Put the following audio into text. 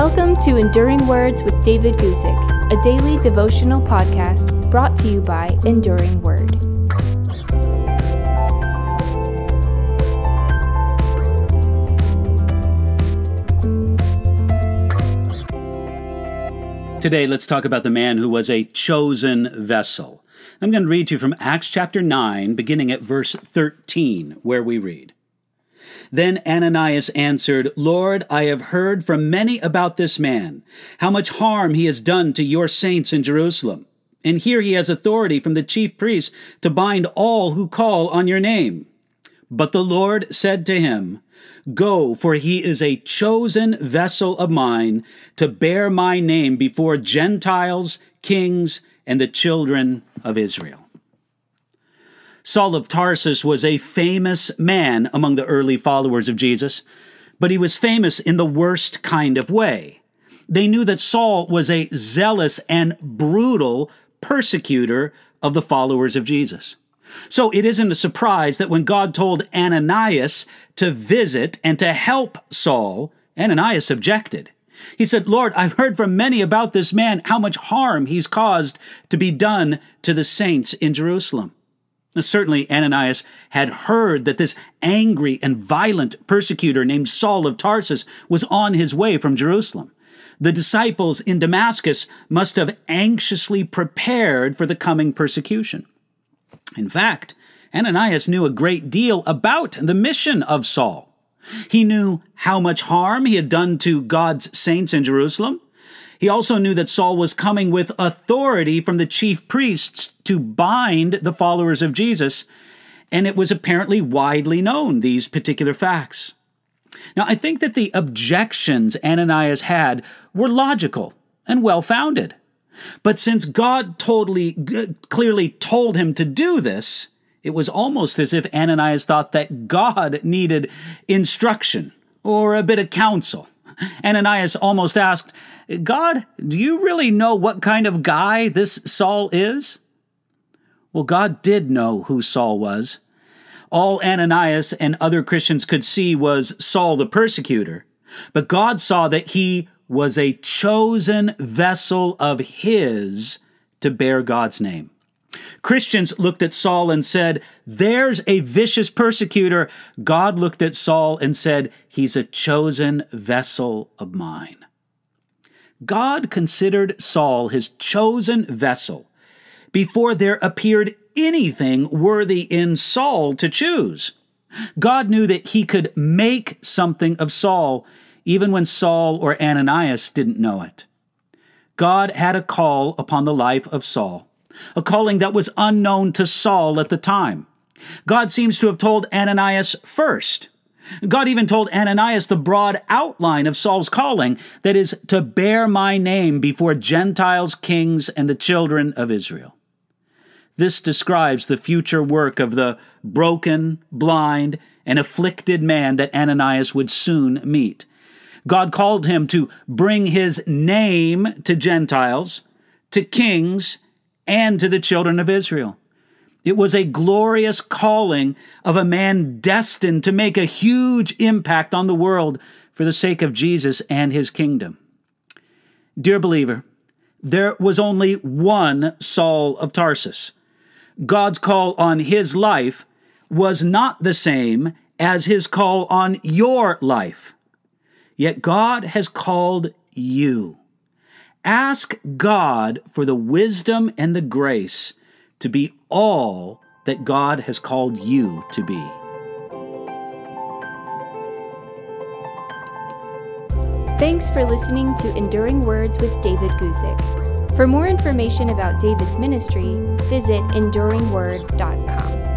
Welcome to Enduring Words with David Guzik, a daily devotional podcast brought to you by Enduring Word. Today, let's talk about the man who was a chosen vessel. I'm going to read you from Acts chapter 9, beginning at verse 13, where we read Then Ananias answered, Lord, I have heard from many about this man, how much harm he has done to your saints in Jerusalem. And here he has authority from the chief priests to bind all who call on your name. But the Lord said to him, Go, for he is a chosen vessel of mine to bear my name before Gentiles, kings, and the children of Israel. Saul of Tarsus was a famous man among the early followers of Jesus, but he was famous in the worst kind of way. They knew that Saul was a zealous and brutal persecutor of the followers of Jesus. So it isn't a surprise that when God told Ananias to visit and to help Saul, Ananias objected. He said, Lord, I've heard from many about this man, how much harm he's caused to be done to the saints in Jerusalem. Certainly, Ananias had heard that this angry and violent persecutor named Saul of Tarsus was on his way from Jerusalem. The disciples in Damascus must have anxiously prepared for the coming persecution. In fact, Ananias knew a great deal about the mission of Saul. He knew how much harm he had done to God's saints in Jerusalem. He also knew that Saul was coming with authority from the chief priests to bind the followers of Jesus, and it was apparently widely known, these particular facts. Now, I think that the objections Ananias had were logical and well founded. But since God totally clearly told him to do this, it was almost as if Ananias thought that God needed instruction or a bit of counsel. Ananias almost asked, God, do you really know what kind of guy this Saul is? Well, God did know who Saul was. All Ananias and other Christians could see was Saul the persecutor, but God saw that he was a chosen vessel of his to bear God's name. Christians looked at Saul and said, There's a vicious persecutor. God looked at Saul and said, He's a chosen vessel of mine. God considered Saul his chosen vessel before there appeared anything worthy in Saul to choose. God knew that he could make something of Saul even when Saul or Ananias didn't know it. God had a call upon the life of Saul a calling that was unknown to Saul at the time. God seems to have told Ananias first. God even told Ananias the broad outline of Saul's calling that is, to bear my name before Gentiles, kings, and the children of Israel. This describes the future work of the broken, blind, and afflicted man that Ananias would soon meet. God called him to bring his name to Gentiles, to kings, and to the children of Israel. It was a glorious calling of a man destined to make a huge impact on the world for the sake of Jesus and his kingdom. Dear believer, there was only one Saul of Tarsus. God's call on his life was not the same as his call on your life. Yet God has called you. Ask God for the wisdom and the grace to be all that God has called you to be. Thanks for listening to Enduring Words with David Guzik. For more information about David's ministry, visit enduringword.com.